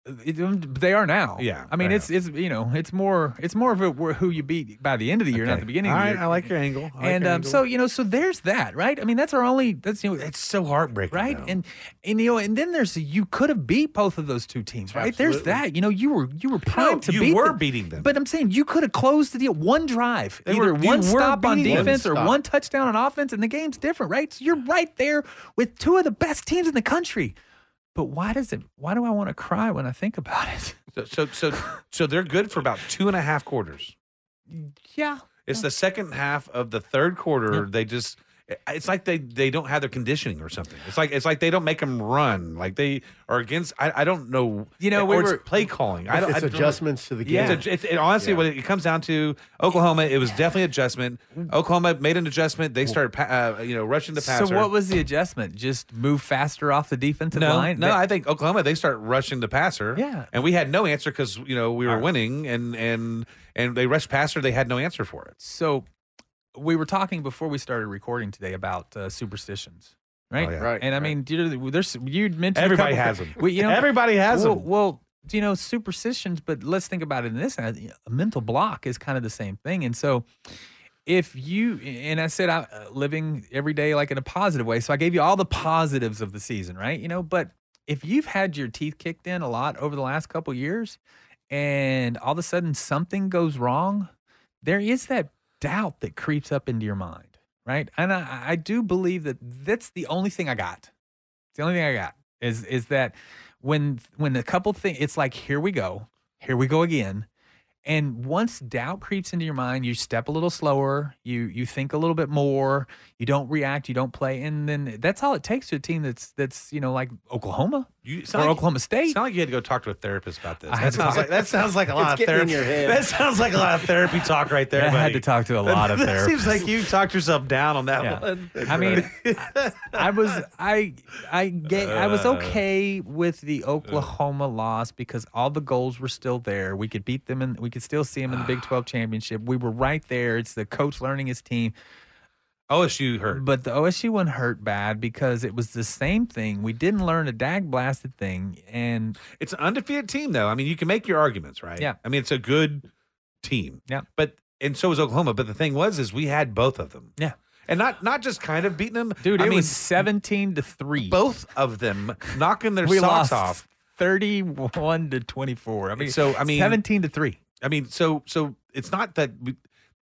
It- um, they are now. Yeah, I mean, it's it's you know, it's more it's more of a, who you beat by the end of the year, not the beginning. All of the right. I like your angle. Like and your um, angle. so you know, so there's that, right? I mean, that's our only. That's you know, it's so heartbreaking, right? though. And and you know, and then there's you could have beat both of those two teams, right? There's that. You know, you were you were primed to you beat. were them. beating them. but I'm saying you could have closed the deal one drive, They either were- one stop on defense or One stop. one touchdown on offense, and the game's different, right? So you're right there with two of the best teams in the country. But why does it? Why do I want to cry when I think about it? So, so, so, so they're good for about two and a half quarters. Yeah, It's the second half of the third quarter. They just, it's like they they don't have their conditioning or something. It's like it's like they don't make them run. Like they are against. I, I don't know. You know, or we it's were- play calling. I don't. it's I don't know. adjustments to the game. Yeah. It's, a, it's it, honestly Yeah. what it, comes down to. Oklahoma, it was definitely adjustment. Oklahoma made an adjustment. They started, pa- uh, you know, rushing the passer. So what was the adjustment? Just move faster off the defensive no, line? no, They- I think Oklahoma they start rushing the passer. Yeah. and we had no answer because you know we were All right. winning, and and and they rushed passer. They had no answer for it. So we were talking before we started recording today about uh, superstitions, right? Oh, yeah. Right, And I right. mean, you- there's you mentioned Everybody has them. We, you know, Everybody has well, them. Well, you know, superstitions, but let's think about it in this. uh, A mental block is kind of the same thing, and so. If you and I said I uh, living every day like in a positive way, so I gave you all the positives of the season, right? You know, but if you've had your teeth kicked in a lot over the last couple years, and all of a sudden something goes wrong, there is that doubt that creeps up into your mind, right? And I, I do believe that that's the only thing I got. It's the only thing I got is is that when when a couple things, it's like here we go, here we go again. And once doubt creeps into your mind, you step a little slower, you you think a little bit more, you don't react, you don't play, and then that's all it takes to a team that's that's you know like Oklahoma You or sound like, Oklahoma State. Sound like you had to go talk to a therapist about this. I That sounds like that sounds like a lot of therapy. your head. That sounds like a lot of therapy talk right there. I had to talk to a lot of That seems like you talked yourself down on that Yeah. one. I mean, I was I I ga- I was Uh. okay with the Oklahoma loss because all the goals were still there. We could beat them and we could still see them in the Big 12 championship. We were right there. It's the coach learning his team. OSU hurt. But the OSU one hurt bad because it was the same thing. We didn't learn a dag blasted thing and It's an undefeated team, though. I mean, you can make your arguments, right? Yeah. I mean, it's a good team. Yeah. But and so was Oklahoma. But the thing was, is we had both of them. yeah. and not not just kind of beating them, Dude, I it mean, was 17 to 3. both of them knocking their we socks lost off. 31 to 24. I mean, So, I mean- 17 to 3. I mean, so so it's not that we,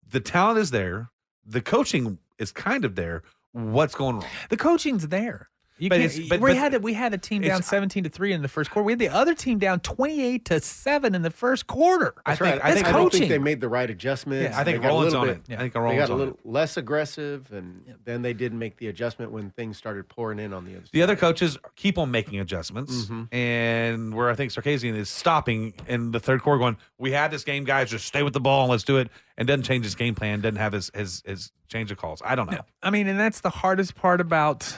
the talent is there, the coaching is kind of there. What's going wrong? The coaching's there. You But can't, it's- but- we but had a, we had a team down seventeen to three in the first quarter. We had the other team down twenty eight to seven in the first quarter. I That's think- right. I I, think- I don't coaching. think they made the right adjustments. Yeah, I think They got a Rollins little on bit- it. I think Rollins They got a little it. less aggressive, and then they didn't make the adjustment when things started pouring in on the other. The side. other coaches keep on making adjustments, Mhm. and where I think Sarkisian is stopping in the third quarter, going, "We had this game, guys. Just stay with the ball and let's do it." And doesn't change his game plan. Doesn't have his his, his change of calls. I don't know. I mean, and that's the hardest part about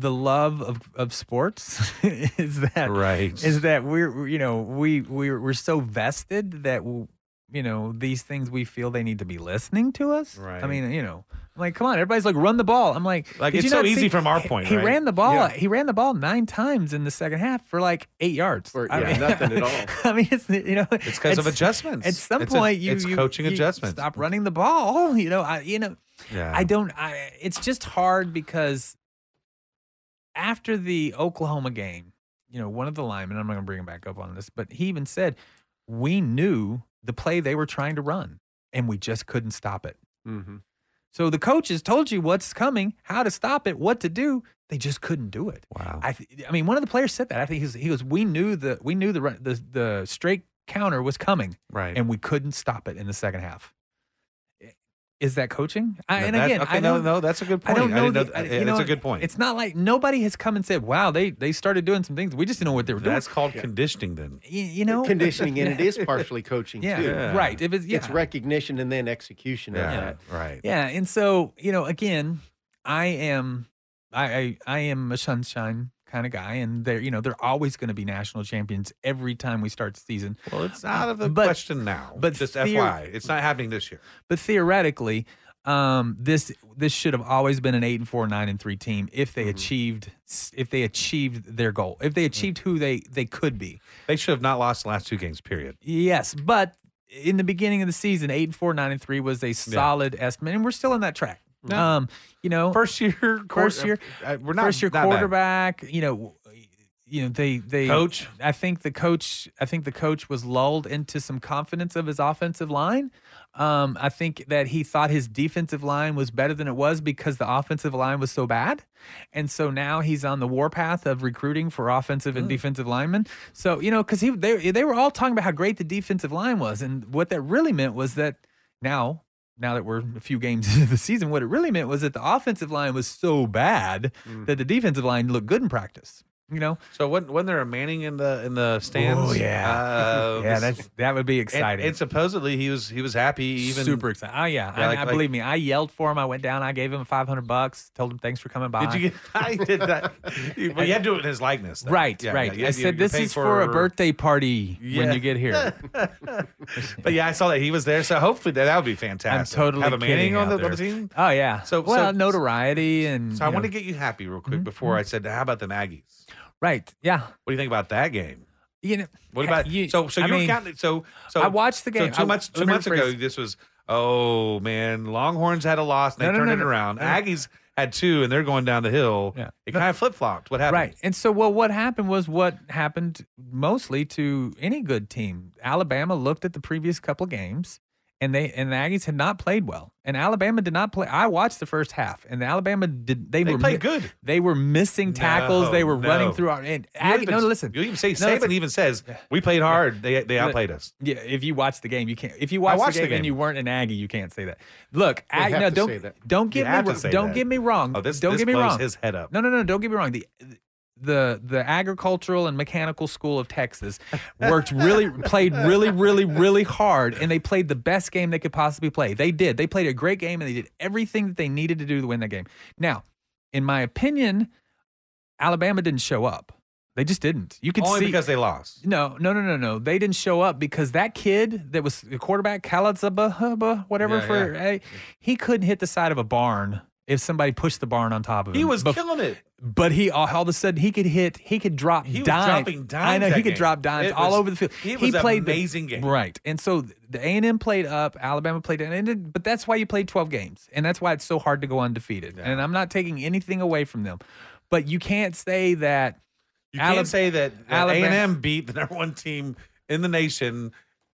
the love of, of sports is that Right. is that we're we're, you know we we're we're so vested that you know these things we feel they need to be listening to us. right I mean, you know, I'm like, come on, everybody's like, run the ball. I'm like, Like, it's so not easy see- from our he- point, He right? ran the ball. Yeah. He ran the ball nine times in the second half for like eight yards. For- I mean- nothing at all. I mean, it's you know, it's because of adjustments. At some It's a- point, you it's you- coaching you adjustments. Stop running the ball. You know, I you know. Yeah. I don't. I. It's just hard because after the Oklahoma game, you know, one of the linemen. I'm not going to bring him back up on this, but he even said we knew the play they were trying to run, and we just couldn't stop it. Mhm. So the coaches told you what's coming, how to stop it, what to do. They just couldn't do it. Wow. I. Th- I mean, one of the players said that. I think he, was, he goes, "We knew the we knew the the the straight counter was coming, right. and we couldn't stop it in the second half." Is that coaching? I, No, and again, okay, I no, no, that's a good point. I point. don't know. didn't the- that- I- you it's know, a good point. It's not like nobody has come and said, "Wow, they they started doing some things. We just didn't know what they were doing." That's called conditioning. Then you, you know, conditioning, and it is partially coaching yeah, too. Yeah. right. If it's yeah, It's recognition and then execution of yeah, that. right. yeah, and so you know, again, I am, I I, I am a sunshine kind of guy, and they're you know they're always going to be national champions every time we start the season. Well, it's out of the But- question now. but just theor- FYI, it's not happening this year. But theoretically, Um, this this should have always been an eight and four, nine and three team if Mm-hmm. they achieved if they achieved their goal, if they achieved who they they could be. They should have not lost the last two games. Period. Yes, but in the beginning of the season, eight and four, nine and three was a solid estimate, and we're still in that track. Um, you know, First year, first year, uh, we're not first year not bad. quarterback. You know, you know they they Coach? I think the coach. I think the coach was lulled into some confidence of his offensive line. Um, I think that he thought his defensive line was better than it was because the offensive line was so bad, and so now he's on the warpath of recruiting for offensive and defensive linemen. So you know, because he they they were all talking about how great the defensive line was, and what that really meant was that now now that we're a few games into the season, what it really meant was that the offensive line was so bad Hmm. that the defensive line looked good in practice. You know, So when when there a Manning in the in the stands? Oh yeah, uh, yeah, that's that would be exciting. and supposedly he was he was happy. Even super excited. Oh yeah, Yeah, I, like- I like- believe me. I yelled for him. I went down. I gave him five hundred bucks. Told him thanks for coming by. Did you get? I did that. You- Well, you had to do it in his likeness. though. Right, Yeah, right. yeah, I said this is for, a birthday party when you get here. But yeah, I saw that he was there. So hopefully that, that would be fantastic. I'm totally have a Manning on the, on the team. Oh yeah. So- well, so- notoriety and So I you want to get you happy real quick Mm-hmm, before I said, how about the Aggies? Right. Yeah. What do you think about that game? You know. What about you- so so I you were mean, counting so so I watched the game. So two months two months ago this was oh man Longhorns had a loss and they No, no, turned no, it around. Aggies had two and they're going down the hill. Yeah. It kind of flip flopped. What happened? Right. And so, well, what happened was what happened mostly to any good team. Alabama looked at the previous couple of games, and they and the Aggies had not played well. And Alabama did not play. I watched the first half, and Alabama did. They, They were played mi- good. They were missing tackles. they No, were running through our. And You Aggie, even- no, no, listen. You even say No, Saban even says we played hard. They they outplayed us. Yeah, if you watch the game, you can't. If you watch watched the the game, and you weren't an Aggie, you can't say that. Look, They Ag- no, don't don't get me wrong. Don't that. get me wrong. Oh, this- don't this get me blows wrong. his head up. No, no, no. Don't get me wrong. The the the agricultural and mechanical school of Texas worked really played really really really hard and they played the best game they could possibly play. They did. They played a great game and they did everything that they needed to do to win that game. Now, in my opinion, Alabama didn't show up. They just didn't. You could Only see because they lost. no, no, no, no, no. They didn't show up because that kid that was the quarterback, Kalazaba, whatever, Yeah, for yeah. eh, he couldn't hit the side of a barn if somebody pushed the barn on top of him. He was Bef- killing it. but he all, all of a sudden he could hit, he could drop He was dimes. dropping dimes I know he could game. drop dimes It all over the field. was an played the- amazing game. right? And so the A and M played up, Alabama played down, and but that's why you played twelve games, and that's why it's so hard to go undefeated. And I'm not taking anything away from them, but you can't say that. You Alab- can't say that A Alabama- and M beat the number one team in the nation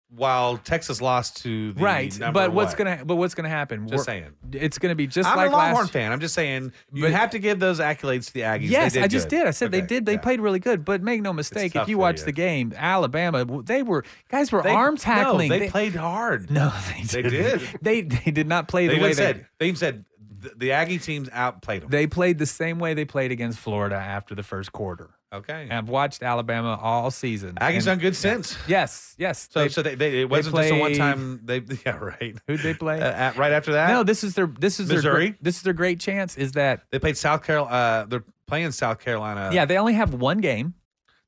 while Texas lost to the right, but what's what? gonna but what's gonna happen? Just We're- saying. it's gonna be just I'm like a Longhorn last. fan. I'm just saying you But- have to give those accolades to the Aggies. They Yes, I just good. did. I said they did. They yeah. played really good. But make no mistake, if you watch you. the game, Alabama, they were guys were They- arm tackling. No, they, played hard. No, they, They did. They they did not play They the way they said they said the, the Aggie teams outplayed them. they played the same way they played against Florida after the first quarter. Okay. And I've watched Alabama all season. Aggies And- done good since. Yes, yes. So They- so they, they it wasn't just a one time. They yeah right. who'd they play? Uh, at, right after that, no, this is their this is Missouri? great, this is their great chance. Is that they played South Carolina. Uh, they're playing South Carolina. yeah? They only have one game.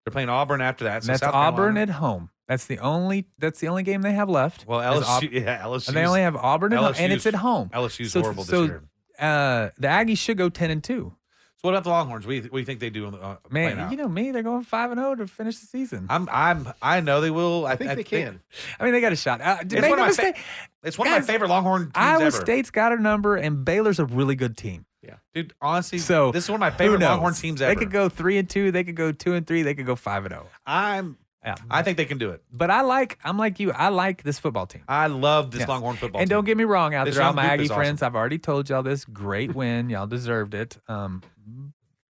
they're playing Auburn after that. So that's South Auburn Carolina. at home. That's the only that's the only game they have left. Well, LSU, yeah, LSU. and they only have Auburn at home, and it's at home. LSU's So- horrible so, this year. Uh, the Aggies should go ten and two. So what about the Longhorns? What do you, what do you think they do? Uh, Man, out? you know me, they're going five and zero to finish the season. I'm I'm I know they will. I, I think they can. I mean, they got a shot. Uh, It's make one no of my fa- It's one of my favorite Longhorn teams Iowa ever. State's got a number, and Baylor's a really good team. Yeah, dude. Honestly, So this is one of my favorite? Longhorn teams ever. They could go three and two. They could go two and three. They could go five and zero. I'm. Yeah. I think they can do it. But I like. I'm like you. I like this football team. I love this Yes. Longhorn football. And team. don't get me wrong, out This there, all my Aggie is awesome. friends. I've already told y'all this. Great win. Y'all deserved it. Um,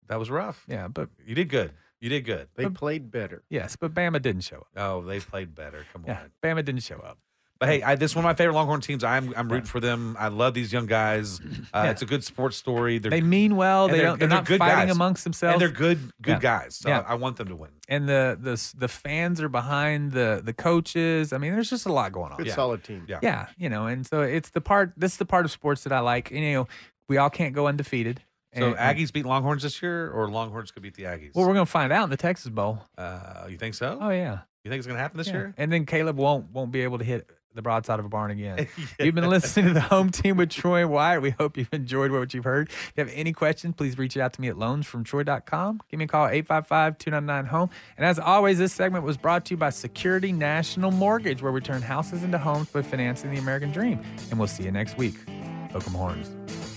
that was rough. yeah, but You did good. You did good. They played better. yes, but Bama didn't show up. Oh, they played better. Come Yeah, on. Bama didn't show up. But hey, I, this is one of my favorite Longhorn teams. I'm I'm rooting for them. I love these young guys. Uh, Yeah. It's a good sports story. They're They mean well. They they're- don't. They're they're not good fighting guys. amongst themselves. and they're good good Yeah. guys. So Yeah. I want them to win. and the the the fans are behind the the coaches. I mean, there's just a lot going on. Good Yeah. solid team. Yeah. Yeah, you know, and so it's the part. This is the part of sports that I like. And, you know, we all can't go undefeated. So And- Aggies beat Longhorns this year, or Longhorns could beat the Aggies? Well, we're gonna find out in the Texas Bowl. uh, you think so? Oh yeah, You think it's going to happen this Yeah. year? And then Caleb won't won't be able to hit the broadside of a barn again. You've been listening to the home team with Troy Wyatt. We hope you've enjoyed what you've heard. If you have any questions, please reach out to me at loansfromtroy.com. Give me a call 855 299 home. And as always, this segment was brought to you by Security National Mortgage, where we turn houses into homes by financing the American dream. And we'll see you next week. 'em horns.